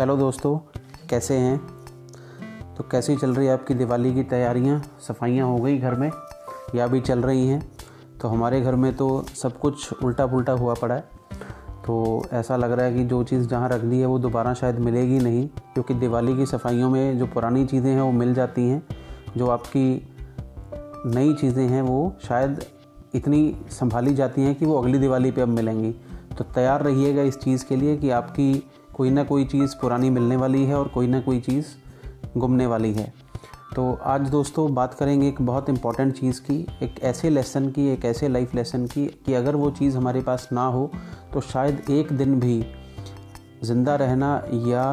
Hello दोस्तों, कैसे हैं? तो कैसी चल रही है आपकी दिवाली की तैयारियाँ? सफाइयाँ हो गई घर में? या भी चल रही हैं? तो हमारे घर में तो सब कुछ उल्टा पुल्टा हुआ पड़ा है। तो ऐसा लग रहा है कि जो चीज़ जहाँ रख दी है, वो दोबारा शायद मिलेगी नहीं, क्योंकि दिवाली की सफाइयों में जो पुरानी चीज़ें हैं, वो मिल जाती हैं। जो आपकी नई चीज़ें हैं, वो शायद इतनी संभाली जाती हैं कि वो अगली दिवाली पे अब मिलेंगी। तो तैयार रहिएगा इस चीज़ के लिए कि आपकी कोई ना कोई चीज़ पुरानी मिलने वाली है और कोई ना कोई चीज़ गुमने वाली है। तो आज दोस्तों बात करेंगे एक बहुत इंपॉर्टेंट चीज़ की, एक ऐसे लेसन की, एक ऐसे लाइफ लेसन की कि अगर वो चीज़ हमारे पास ना हो तो शायद एक दिन भी ज़िंदा रहना या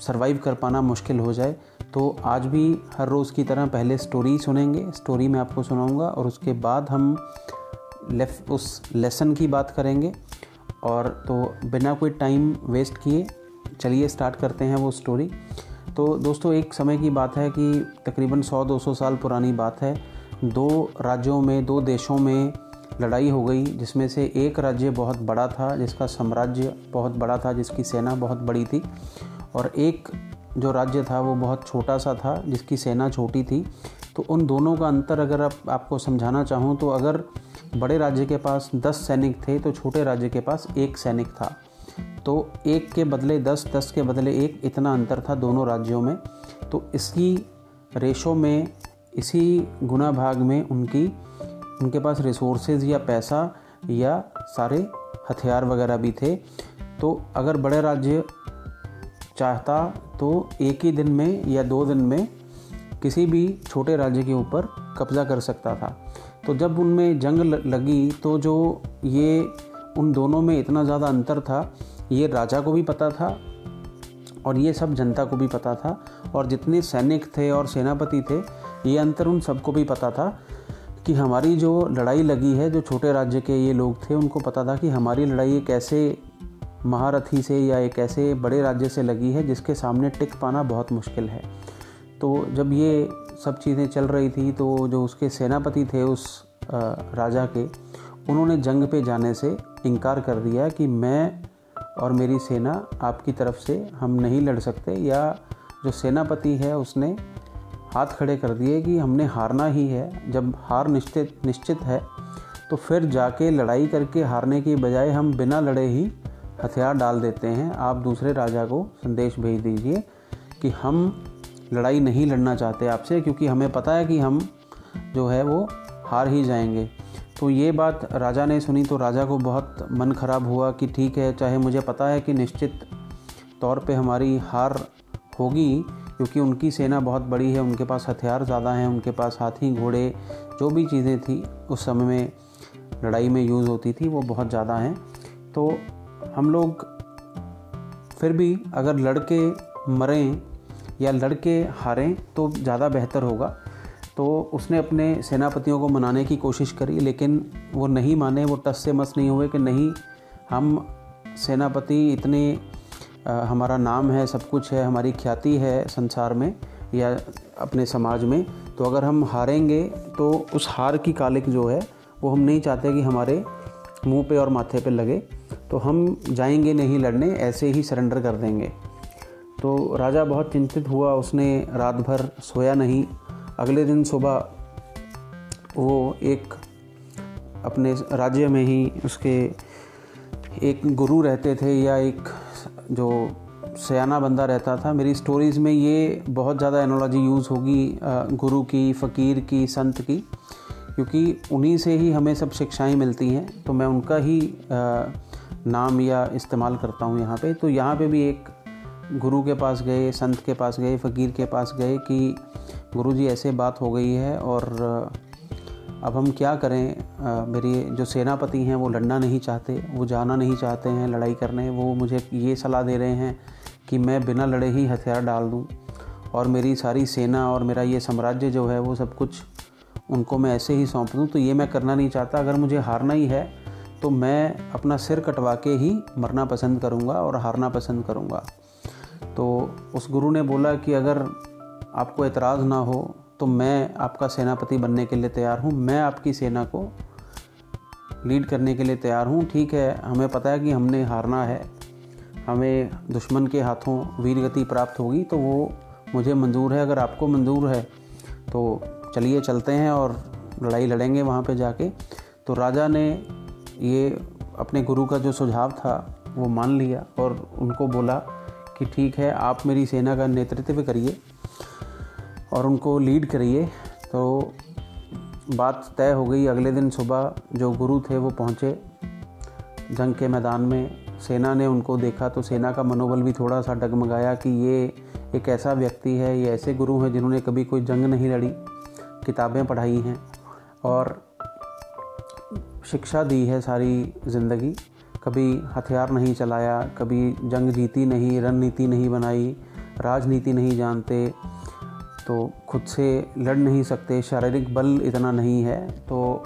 सरवाइव कर पाना मुश्किल हो जाए। तो आज भी हर रोज़ की तरह पहले स्टोरी सुनेंगे स्टोरी मैं आपको सुनाऊँगा और उसके बाद हम लेफ उस लेसन की बात करेंगे। और तो बिना कोई टाइम वेस्ट किए चलिए स्टार्ट करते हैं वो स्टोरी तो दोस्तों, एक समय की बात है कि तकरीबन 100-200 साल पुरानी बात है। दो राज्यों में, दो देशों में लड़ाई हो गई, जिसमें से एक राज्य बहुत बड़ा था, जिसका साम्राज्य बहुत बड़ा था, जिसकी सेना बहुत बड़ी थी। और एक जो राज्य था, वो बहुत छोटा सा था, जिसकी सेना छोटी थी। तो उन दोनों का अंतर अगर आप, आपको समझाना चाहूँ तो अगर बड़े राज्य के पास दस सैनिक थे तो छोटे राज्य के पास एक सैनिक था। तो एक के बदले दस दस के बदले एक, इतना अंतर था दोनों राज्यों में। तो इसकी रेशो में, इसी गुना भाग में उनकी, उनके पास रिसोर्सेज या पैसा या सारे हथियार वगैरह भी थे। तो अगर बड़े राज्य चाहता तो एक ही दिन में या दो दिन में किसी भी छोटे राज्य के ऊपर कब्ज़ा कर सकता था। तो जब उनमें जंग लगी तो जो ये, उन दोनों में इतना ज़्यादा अंतर था, ये राजा को भी पता था और ये सब जनता को भी पता था और जितने सैनिक थे और सेनापति थे, ये अंतर उन सबको भी पता था कि हमारी जो लड़ाई लगी है, जो छोटे राज्य के ये लोग थे, उनको पता था कि हमारी लड़ाई एक ऐसे महारथी से या एक ऐसे बड़े राज्य से लगी है, जिसके सामने टिक पाना बहुत मुश्किल है। तो जब ये सब चीज़ें चल रही थी तो जो उसके सेनापति थे उस राजा के, उन्होंने जंग पे जाने से इनकार कर दिया कि मैं और मेरी सेना आपकी तरफ़ से हम नहीं लड़ सकते, या जो सेनापति है उसने हाथ खड़े कर दिए कि हमने हारना ही है। जब हार निश्चित निश्चित है तो फिर जाके लड़ाई करके हारने की बजाय हम बिना लड़े ही हथियार डाल देते हैं। आप दूसरे राजा को संदेश भेज दीजिए कि हम लड़ाई नहीं लड़ना चाहते आपसे, क्योंकि हमें पता है कि हम जो है वो हार ही जाएँगे। तो ये बात राजा ने सुनी तो राजा को बहुत मन ख़राब हुआ कि ठीक है, चाहे मुझे पता है कि निश्चित तौर पे हमारी हार होगी, क्योंकि उनकी सेना बहुत बड़ी है, उनके पास हथियार ज़्यादा हैं, उनके पास हाथी, घोड़े, जो भी चीज़ें थी, उस समय में लड़ाई में यूज़ होती थी, वो बहुत ज़्यादा हैं। तो हम लोग फिर भी अगर लड़के मरें या लड़के हारें तो ज़्यादा बेहतर होगा। तो उसने अपने सेनापतियों को मनाने की कोशिश करी लेकिन वो नहीं माने वो टस से मस नहीं हुए कि नहीं हम सेनापति इतने आ, हमारा नाम है सब कुछ है हमारी ख्याति है संसार में या अपने समाज में तो अगर हम हारेंगे तो उस हार की कालिक जो है वो हम नहीं चाहते कि हमारे मुँह पे और माथे पे लगे। तो हम जाएँगे नहीं लड़ने ऐसे ही सरेंडर कर देंगे। तो राजा बहुत चिंतित हुआ, उसने रात भर सोया नहीं। अगले दिन सुबह वो एक अपने राज्य में ही उसके एक गुरु रहते थे या एक जो सयाना बंदा रहता था। मेरी स्टोरीज़ में ये बहुत ज़्यादा एनोलॉजी यूज़ होगी गुरु की, फ़कीर की, संत की, क्योंकि उन्हीं से ही हमें सब शिक्षाएँ मिलती हैं। तो मैं उनका ही नाम या इस्तेमाल करता हूँ यहाँ पे। तो यहाँ पे भी एक गुरु के पास गए, संत के पास गए, फ़कीर के पास गए कि गुरु जी ऐसे बात हो गई है और अब हम क्या करें? मेरी जो सेनापति हैं वो लड़ना नहीं चाहते, वो जाना नहीं चाहते हैं लड़ाई करने। वो मुझे ये सलाह दे रहे हैं कि मैं बिना लड़े ही हथियार डाल दूँ और मेरी सारी सेना और मेरा ये साम्राज्य जो है वो सब कुछ उनको मैं ऐसे ही सौंप दूँ। तो ये मैं करना नहीं चाहता। अगर मुझे हारना ही है तो मैं अपना सिर कटवा के ही मरना पसंद करूँगा और हारना पसंद करूँगा। तो उस गुरु ने बोला कि अगर आपको एतराज़ ना हो तो मैं आपका सेनापति बनने के लिए तैयार हूँ। मैं आपकी सेना को लीड करने के लिए तैयार हूँ। ठीक है, हमें पता है कि हमने हारना है। हमें दुश्मन के हाथों वीर गति प्राप्त होगी तो वो मुझे मंजूर है। अगर आपको मंजूर है तो चलिए चलते हैं और लड़ाई लड़ेंगे वहाँ पे जाके। तो राजा ने ये अपने गुरु का जो सुझाव था, वो मान लिया और उनको बोला कि ठीक है, आप मेरी सेना का नेतृत्व करिए और उनको लीड करिए। तो बात तय हो गई, अगले दिन सुबह जो गुरु थे वो पहुँचे। जंग के मैदान में सेना ने उनको देखा तो सेना का मनोबल भी थोड़ा सा डगमगाया कि ये एक ऐसा व्यक्ति है, ये ऐसे गुरु हैं जिन्होंने कभी कोई जंग नहीं लड़ी। किताबें पढ़ाई हैं और शिक्षा दी है सारी ज़िंदगी। कभी हथियार नहीं चलाया, कभी जंग जीती नहीं, रणनीति नहीं बनाई, राजनीति नहीं जानते तो खुद से लड़ नहीं सकते, शारीरिक बल इतना नहीं है तो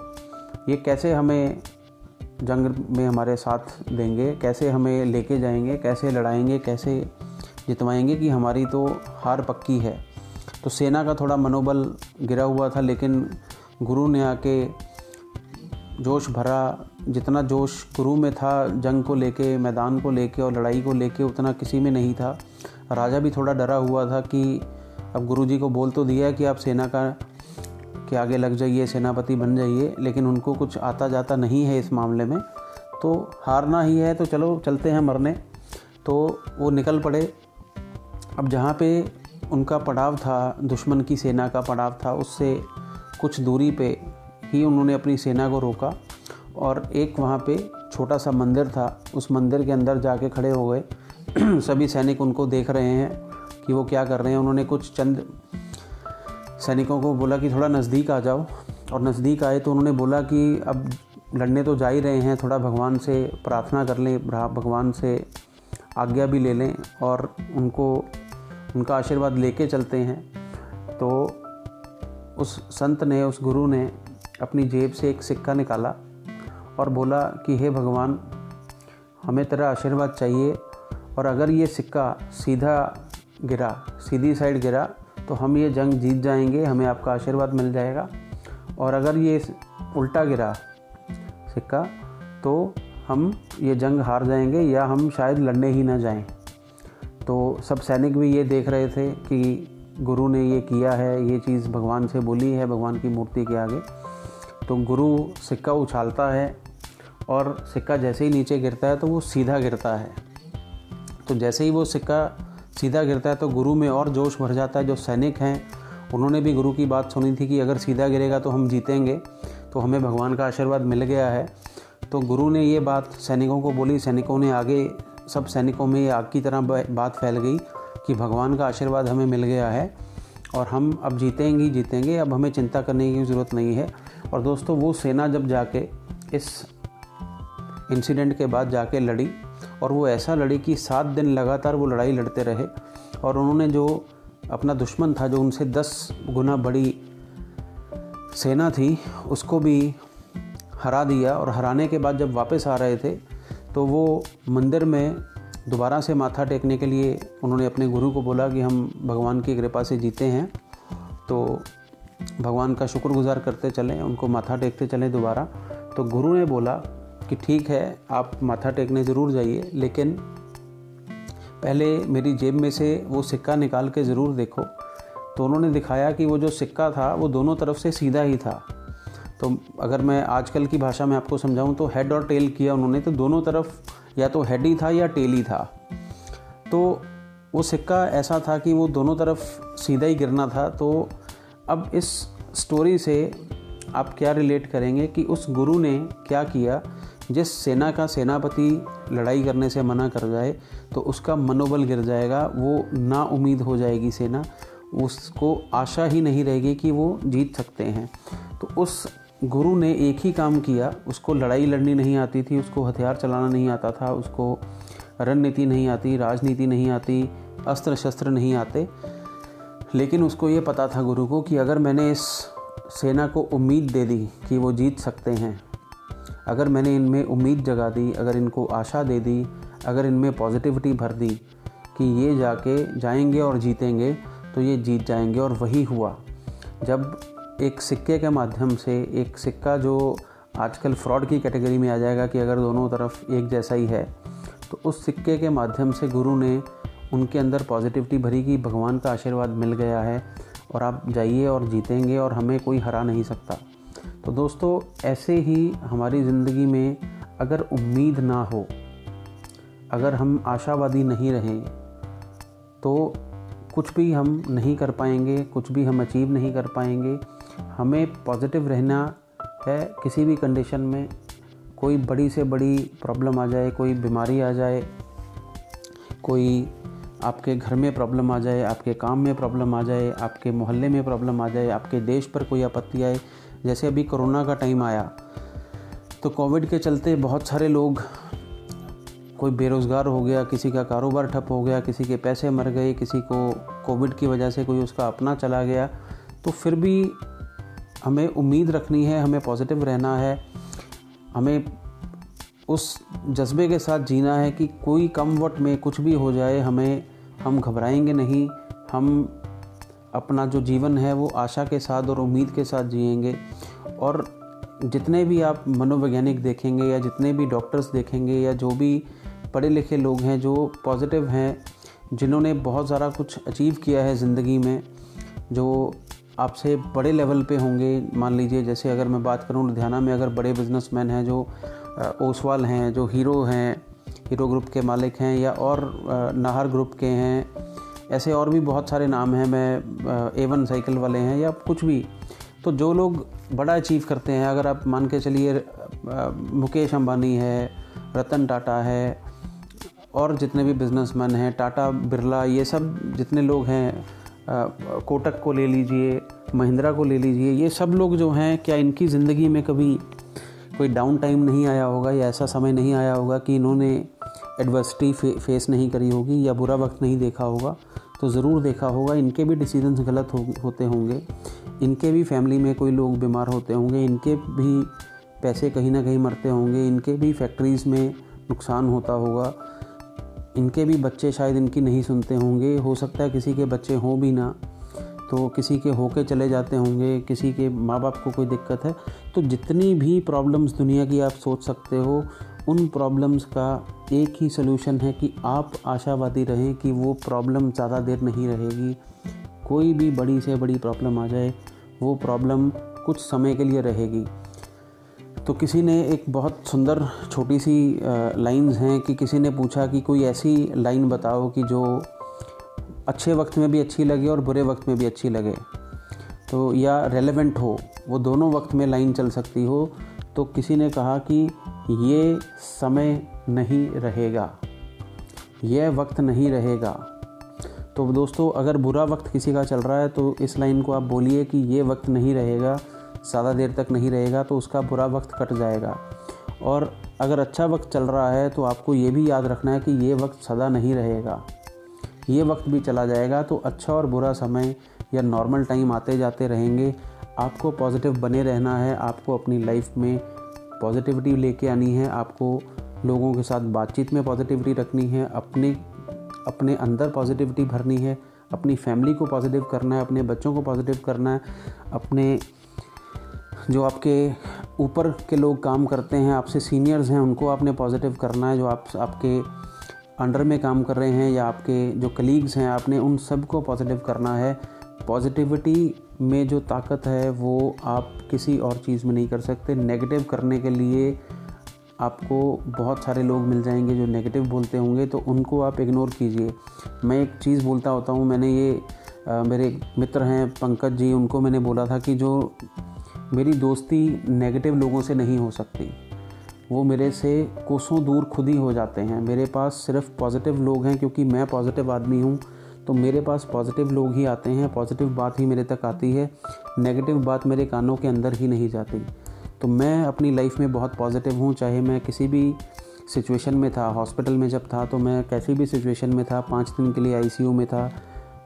ये कैसे हमें जंग में हमारे साथ देंगे, कैसे हमें लेके जाएँगे, कैसे लड़ाएँगे, कैसे जितवाएँगे कि हमारी तो हार पक्की है। तो सेना का थोड़ा मनोबल गिरा हुआ था, लेकिन गुरु ने आके जोश भरा जितना जोश गुरु में था, जंग को लेके, मैदान को लेके और लड़ाई को लेके, उतना किसी में नहीं था। राजा भी थोड़ा डरा हुआ था कि अब गुरु जी को बोल तो दिया कि आप सेना का, के आगे लग जाइए, सेनापति बन जाइए, लेकिन उनको कुछ आता जाता नहीं है इस मामले में। तो हारना ही है तो चलो, चलते हैं मरने। तो वो निकल पड़े। अब जहाँ पे उनका पड़ाव था, दुश्मन की सेना का पड़ाव था, उससे कुछ दूरी पे ही उन्होंने अपनी सेना को रोका। और एक वहाँ पे छोटा सा मंदिर था। उस मंदिर के अंदर जाके खड़े हो गए। सभी सैनिक उनको देख रहे हैं कि वो क्या कर रहे हैं। उन्होंने कुछ चंद सैनिकों को बोला कि थोड़ा नज़दीक आ जाओ। और नज़दीक आए तो उन्होंने बोला कि अब लड़ने तो जा ही रहे हैं। थोड़ा भगवान से प्रार्थना कर लें भगवान से आज्ञा भी ले लें और उनको, उनका आशीर्वाद लेके चलते हैं। तो उस संत ने, उस गुरु ने अपनी जेब से एक सिक्का निकाला। और बोला कि, हे भगवान, हमें तेरा आशीर्वाद चाहिए और अगर ये सिक्का सीधा गिरा, सीधी साइड गिरा तो हम ये जंग जीत जाएँगे, हमें आपका आशीर्वाद मिल जाएगा। और अगर ये उल्टा गिरा सिक्का तो हम ये जंग हार जाएँगे या हम शायद लड़ने ही ना जाएँ। तो सब सैनिक भी ये देख रहे थे कि गुरु ने ये किया है, ये चीज़ भगवान से बोली है, भगवान की मूर्ति के आगे। तो गुरु सिक्का उछालता है और सिक्का जैसे ही नीचे गिरता है तो वो सीधा गिरता है। तो जैसे ही वो सिक्का सीधा गिरता है तो गुरु में और जोश भर जाता है। जो सैनिक हैं, उन्होंने भी गुरु की बात सुनी थी कि अगर सीधा गिरेगा तो हम जीतेंगे तो हमें भगवान का आशीर्वाद मिल गया है। तो गुरु ने ये बात सैनिकों को बोली। सैनिकों ने आगे, सब सैनिकों में आग की तरह बात फैल गई कि भगवान का आशीर्वाद हमें मिल गया है और हम अब जीतेंगे जीतेंगे। अब हमें चिंता करने की ज़रूरत नहीं है। और दोस्तों, वो सेना जब जाके इस इंसिडेंट के बाद जाके लड़ी और वो ऐसा लड़ी कि सात दिन लगातार वो लड़ाई लड़ते रहे और उन्होंने जो अपना दुश्मन था, जो उनसे दस गुना बड़ी सेना थी, उसको भी हरा दिया और हराने के बाद जब वापस आ रहे थे तो वो मंदिर में दोबारा से माथा टेकने के लिए उन्होंने अपने गुरु को बोला कि हम भगवान की कृपा से जीते हैं। तो भगवान का शुक्रगुजार करते चलें, उनको माथा टेकते चलें दोबारा। तो गुरु ने बोला कि ठीक है, आप माथा टेकने ज़रूर जाइए, लेकिन पहले मेरी जेब में से वो सिक्का निकाल के ज़रूर देखो। तो उन्होंने दिखाया कि वो जो सिक्का था, वो दोनों तरफ़ से सीधा ही था। तो अगर मैं आजकल की भाषा में आपको समझाऊं तो हेड और टेल किया उन्होंने तो दोनों तरफ़ या तो हेड ही था या टेल ही था। तो वो सिक्का ऐसा था कि वो दोनों तरफ़ सीधा ही गिरना था। तो अब इस स्टोरी से आप क्या रिलेट करेंगे कि उस गुरु ने क्या किया? जिस सेना का सेनापति लड़ाई करने से मना कर जाए तो उसका मनोबल गिर जाएगा, वो ना उम्मीद हो जाएगी सेना, उसको आशा ही नहीं रहेगी कि वो जीत सकते हैं। तो उस गुरु ने एक ही काम किया, उसको लड़ाई लड़नी नहीं आती थी, उसको हथियार चलाना नहीं आता था, उसको रणनीति नहीं आती, राजनीति नहीं आती अस्त्र शस्त्र नहीं आते। लेकिन उसको ये पता था गुरु को कि अगर मैंने इस सेना को उम्मीद दे दी कि वो जीत सकते हैं अगर मैंने इनमें उम्मीद जगा दी, अगर इनको आशा दे दी, अगर इनमें पॉजिटिविटी भर दी कि ये जाके जाएँगे और जीतेंगे तो ये जीत जाएँगे और वही हुआ। जब एक सिक्के के माध्यम से, एक सिक्का जो आजकल फ्रॉड की कैटेगरी में आ जाएगा कि अगर दोनों तरफ़ एक जैसा ही है तो उस सिक्के के माध्यम से गुरु ने उनके अंदर पॉजिटिविटी भरी कि भगवान का आशीर्वाद मिल गया है और आप जाइए और जीतेंगे और हमें कोई हरा नहीं सकता। तो दोस्तों, ऐसे ही हमारी ज़िंदगी में अगर उम्मीद ना हो, अगर हम आशावादी नहीं रहें तो कुछ भी हम नहीं कर पाएँगे, कुछ भी हम अचीव नहीं कर पाएँगे। हमें पॉजिटिव रहना है किसी भी कंडीशन में। कोई बड़ी से बड़ी प्रॉब्लम आ जाए, कोई बीमारी आ जाए, कोई आपके घर में प्रॉब्लम आ जाए, आपके काम में प्रॉब्लम आ जाए, आपके मोहल्ले में प्रॉब्लम आ जाए, आपके देश पर कोई आपत्ति आए जैसे अभी कोरोना का टाइम आया तो कोविड के चलते बहुत सारे लोग, कोई बेरोज़गार हो गया, किसी का कारोबार ठप हो गया, किसी के पैसे मर गए, किसी को कोविड की वजह से कोई उसका अपना चला गया तो फिर भी हमें उम्मीद रखनी है, हमें पॉजिटिव रहना है, हमें उस जज्बे के साथ जीना है कि कोई कम वक्त में कुछ भी हो जाए, हमें, हम घबराएँगे नहीं, हम अपना जो जीवन है वो आशा के साथ और उम्मीद के साथ जिएँगे। और जितने भी आप मनोवैज्ञानिक देखेंगे या जितने भी डॉक्टर्स देखेंगे या जो भी पढ़े लिखे लोग हैं जो पॉजिटिव हैं, जिन्होंने बहुत सारा कुछ अचीव किया है ज़िंदगी में, जो आपसे बड़े लेवल पे होंगे। मान लीजिए, जैसे अगर मैं बात करूँ, लुधियाना में अगर बड़े बिजनेसमैन हैं जो ओसवाल हैं, जो हीरो हैं, हीरो ग्रुप के मालिक हैं या और नाहर ग्रुप के हैं ऐसे और भी बहुत सारे नाम हैं, मैं एवन साइकिल वाले हैं या कुछ भी। तो जो लोग बड़ा अचीव करते हैं, अगर आप मान के चलिए मुकेश अंबानी है, रतन टाटा है, और जितने भी बिजनेसमैन हैं, टाटा, बिरला, ये सब जितने लोग हैं कोटक को ले लीजिए, महिंद्रा को ले लीजिए, ये सब लोग जो हैं, क्या इनकी ज़िंदगी में कभी कोई डाउन टाइम नहीं आया होगा या ऐसा समय नहीं आया होगा कि इन्होंने एडवर्सिटी फे, फेस नहीं करी होगी या बुरा वक्त नहीं देखा होगा तो ज़रूर देखा होगा। इनके भी डिसीजंस गलत हो, होते होंगे। इनके भी फैमिली में कोई लोग बीमार होते होंगे इनके भी पैसे कहीं ना कहीं मरते होंगे इनके भी फैक्ट्रीज़ में नुकसान होता होगा। इनके भी बच्चे शायद इनकी नहीं सुनते होंगे। हो सकता है किसी के बच्चे हों भी ना तो किसी के होके चले जाते होंगे किसी के माँ बाप को कोई दिक्कत है। तो जितनी भी प्रॉब्लम्स दुनिया की आप सोच सकते हो उन प्रॉब्लम्स का एक ही सलूशन है कि आप आशावादी रहें कि वो प्रॉब्लम ज़्यादा देर नहीं रहेगी। कोई भी बड़ी से बड़ी प्रॉब्लम आ जाए, वो प्रॉब्लम कुछ समय के लिए रहेगी। तो किसी ने एक बहुत सुंदर छोटी सी लाइंस हैं कि किसी ने पूछा कि कोई ऐसी लाइन बताओ कि जो अच्छे वक्त में भी अच्छी लगे और बुरे वक्त में भी अच्छी लगे। तो या रेलेवेंट हो, वो दोनों वक्त में लाइन चल सकती हो। तो किसी ने कहा कि ये समय नहीं रहेगा, यह वक्त नहीं रहेगा। तो दोस्तों, अगर बुरा वक्त किसी का चल रहा है तो इस लाइन को आप बोलिए कि ये वक्त नहीं रहेगा, ज़्यादा देर तक नहीं रहेगा तो उसका बुरा वक्त कट जाएगा। और अगर अच्छा वक्त चल रहा है तो आपको ये भी याद रखना है कि ये वक्त सदा नहीं रहेगा। ये वक्त भी चला जाएगा तो अच्छा और बुरा समय या नॉर्मल टाइम आते जाते रहेंगे। आपको पॉजिटिव बने रहना है, आपको अपनी लाइफ में पॉजिटिविटी लेके आनी है, आपको लोगों के साथ बातचीत में पॉजिटिविटी रखनी है, अपने अपने अंदर पॉजिटिविटी भरनी है, अपनी फैमिली को पॉजिटिव करना है, अपने बच्चों को पॉजिटिव करना है, अपने जो आपके ऊपर के लोग काम करते हैं, आपसे सीनियर्स हैं, उनको आपने पॉजिटिव करना है, जो आप, आपके अंडर में काम कर रहे हैं या आपके जो कलीग्स हैं, आपने उन सबको पॉजिटिव करना है। पॉजिटिविटी में जो ताकत है वो आप किसी और चीज़ में नहीं कर सकते। नेगेटिव करने के लिए आपको बहुत सारे लोग मिल जाएँगे जो नेगेटिव बोलते होंगे तो उनको आप इग्नोर कीजिए। मैं एक चीज़ बोलता होता हूँ मैंने ये आ, मेरे मित्र हैं पंकज जी उनको मैंने बोला था कि जो मेरी दोस्ती नेगेटिव लोगों से नहीं हो सकती वो मेरे से कोसों दूर खुद ही हो जाते हैं। मेरे पास सिर्फ़ पॉजिटिव लोग हैं क्योंकि मैं पॉजिटिव आदमी हूँ तो मेरे पास पॉजिटिव लोग ही आते हैं पॉजिटिव बात ही मेरे तक आती है नेगेटिव बात मेरे कानों के अंदर ही नहीं जाती। तो मैं अपनी लाइफ में बहुत पॉजिटिव हूँ, चाहे मैं किसी भी सिचुएशन में था हॉस्पिटल में जब था तो मैं कैसी भी सिचुएशन में था, पाँच दिन के लिए आईसीयू में था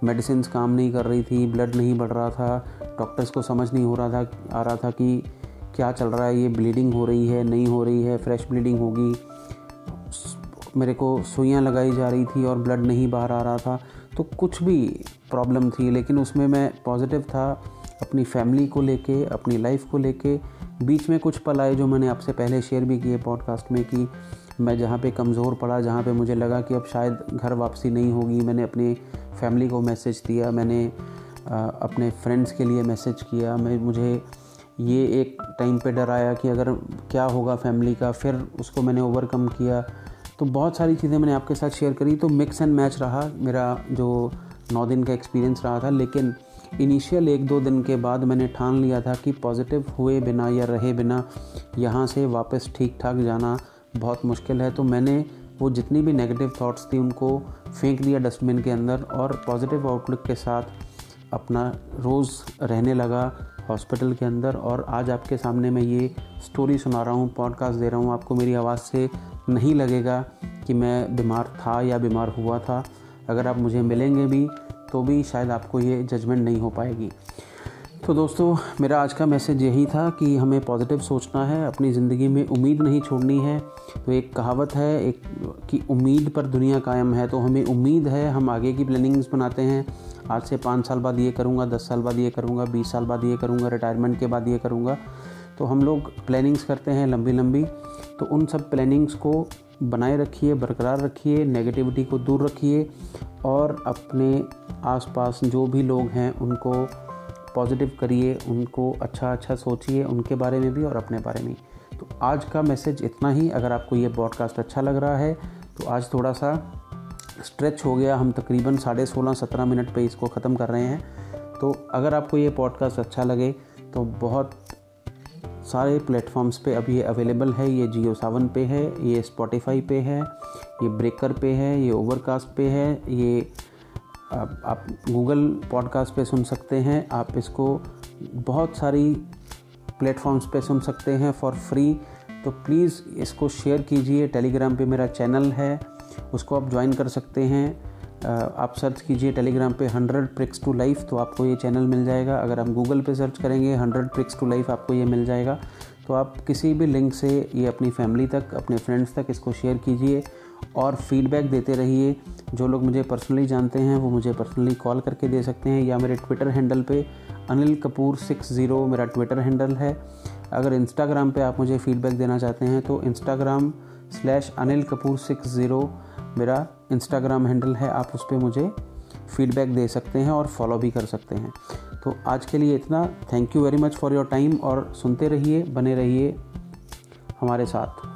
मेडिसिन काम नहीं कर रही थी ब्लड नहीं बढ़ रहा था डॉक्टर्स को समझ नहीं हो रहा था, आ रहा था कि क्या चल रहा है, ये ब्लीडिंग हो रही है, नहीं हो रही है फ्रेश ब्लीडिंग होगी। मेरे को सुइयाँ लगाई जा रही थी और ब्लड नहीं बाहर आ रहा था। तो कुछ भी प्रॉब्लम थी, लेकिन उसमें मैं पॉजिटिव था अपनी फैमिली को लेके, अपनी लाइफ को लेके। बीच में कुछ पल आए जो मैंने आपसे पहले शेयर भी किए पॉडकास्ट में कि मैं जहाँ पे कमज़ोर पड़ा, जहाँ पे मुझे लगा कि अब शायद घर वापसी नहीं होगी। मैंने अपनी फैमिली को मैसेज दिया, मैंने अपने फ्रेंड्स के लिए मैसेज किया। मैं, मुझे ये एक टाइम पे डर आया कि अगर क्या होगा फैमिली का, फिर उसको मैंने ओवरकम किया। तो बहुत सारी चीज़ें मैंने आपके साथ शेयर करी। तो मिक्स एंड मैच रहा मेरा जो नौ दिन का एक्सपीरियंस रहा था। लेकिन इनिशियल एक दो दिन के बाद मैंने ठान लिया था कि पॉजिटिव हुए बिना या रहे बिना यहाँ से वापस ठीक ठाक जाना बहुत मुश्किल है। तो मैंने वो जितनी भी नेगेटिव थॉट्स थी उनको फेंक दिया डस्टबिन के अंदर और पॉजिटिव आउटलुक के साथ अपना रोज़ रहने लगा हॉस्पिटल के अंदर। और आज आपके सामने मैं ये स्टोरी सुना रहा हूँ पॉडकास्ट दे रहा हूँ। आपको मेरी आवाज़ से नहीं लगेगा कि मैं बीमार था या बीमार हुआ था। अगर आप मुझे मिलेंगे भी तो भी शायद आपको ये जजमेंट नहीं हो पाएगी। तो दोस्तों, मेरा आज का मैसेज यही था कि हमें पॉजिटिव सोचना है, अपनी ज़िंदगी में उम्मीद नहीं छोड़नी है। तो एक कहावत है, एक कि उम्मीद पर दुनिया कायम है। तो हमें उम्मीद है, हम आगे की प्लानिंग्स बनाते हैं। आज से पाँच साल बाद ये करूँगा, दस साल बाद ये करूँगा, बीस साल बाद ये करूँगा रिटायरमेंट के बाद ये करूँगा। तो हम लोग प्लानिंग्स करते हैं लंबी लंबी। तो उन सब प्लानिंग्स को बनाए रखिए, बरकरार रखिए नेगेटिविटी को दूर रखिए और अपने आसपास जो भी लोग हैं उनको पॉजिटिव करिए, उनको अच्छा अच्छा सोचिए, उनके बारे में भी और अपने बारे में। तो आज का मैसेज इतना ही। अगर आपको ये पॉडकास्ट अच्छा लग रहा है तो आज थोड़ा सा स्ट्रेच हो गया। हम तकरीबन साढ़े सोलह, सत्रह मिनट पे इसको ख़त्म कर रहे हैं। तो अगर आपको ये पॉडकास्ट अच्छा लगे तो बहुत सारे प्लेटफॉर्म्स पे अब ये अवेलेबल है। ये जियो सावन पे है ये स्पॉटिफाई पे है ये ब्रेकर पे है ये ओवरकास्ट पे है ये आप, आप गूगल पॉडकास्ट पे सुन सकते हैं। आप इसको बहुत सारी प्लेटफॉर्म्स पे सुन सकते हैं फॉर फ्री तो प्लीज़ इसको शेयर कीजिए। टेलीग्राम पे मेरा चैनल है उसको आप ज्वाइन कर सकते हैं। आप सर्च कीजिए टेलीग्राम पे हंड्रेड प्रिक्स टू लाइफ तो आपको ये चैनल मिल जाएगा। अगर आप गूगल पे सर्च करेंगे हंड्रेड प्रिक्स टू लाइफ, आपको ये मिल जाएगा। तो आप किसी भी लिंक से ये अपनी फैमिली तक, अपने फ्रेंड्स तक इसको शेयर कीजिए और फीडबैक देते रहिए। जो लोग मुझे पर्सनली जानते हैं, वो मुझे पर्सनली कॉल करके दे सकते हैं या मेरे ट्विटर हैंडल पे अनिल कपूर सिक्स ज़ीरो मेरा ट्विटर हैंडल है। अगर इंस्टाग्राम पे आप मुझे फ़ीडबैक देना चाहते हैं तो Instagram slash Anil Kapoor six zero मेरा इंस्टाग्राम हैंडल है, आप उस पर मुझे फीडबैक दे सकते हैं और फॉलो भी कर सकते हैं। तो आज के लिए इतना। Thank you very much for your time और सुनते रहिए, बने रहिए हमारे साथ।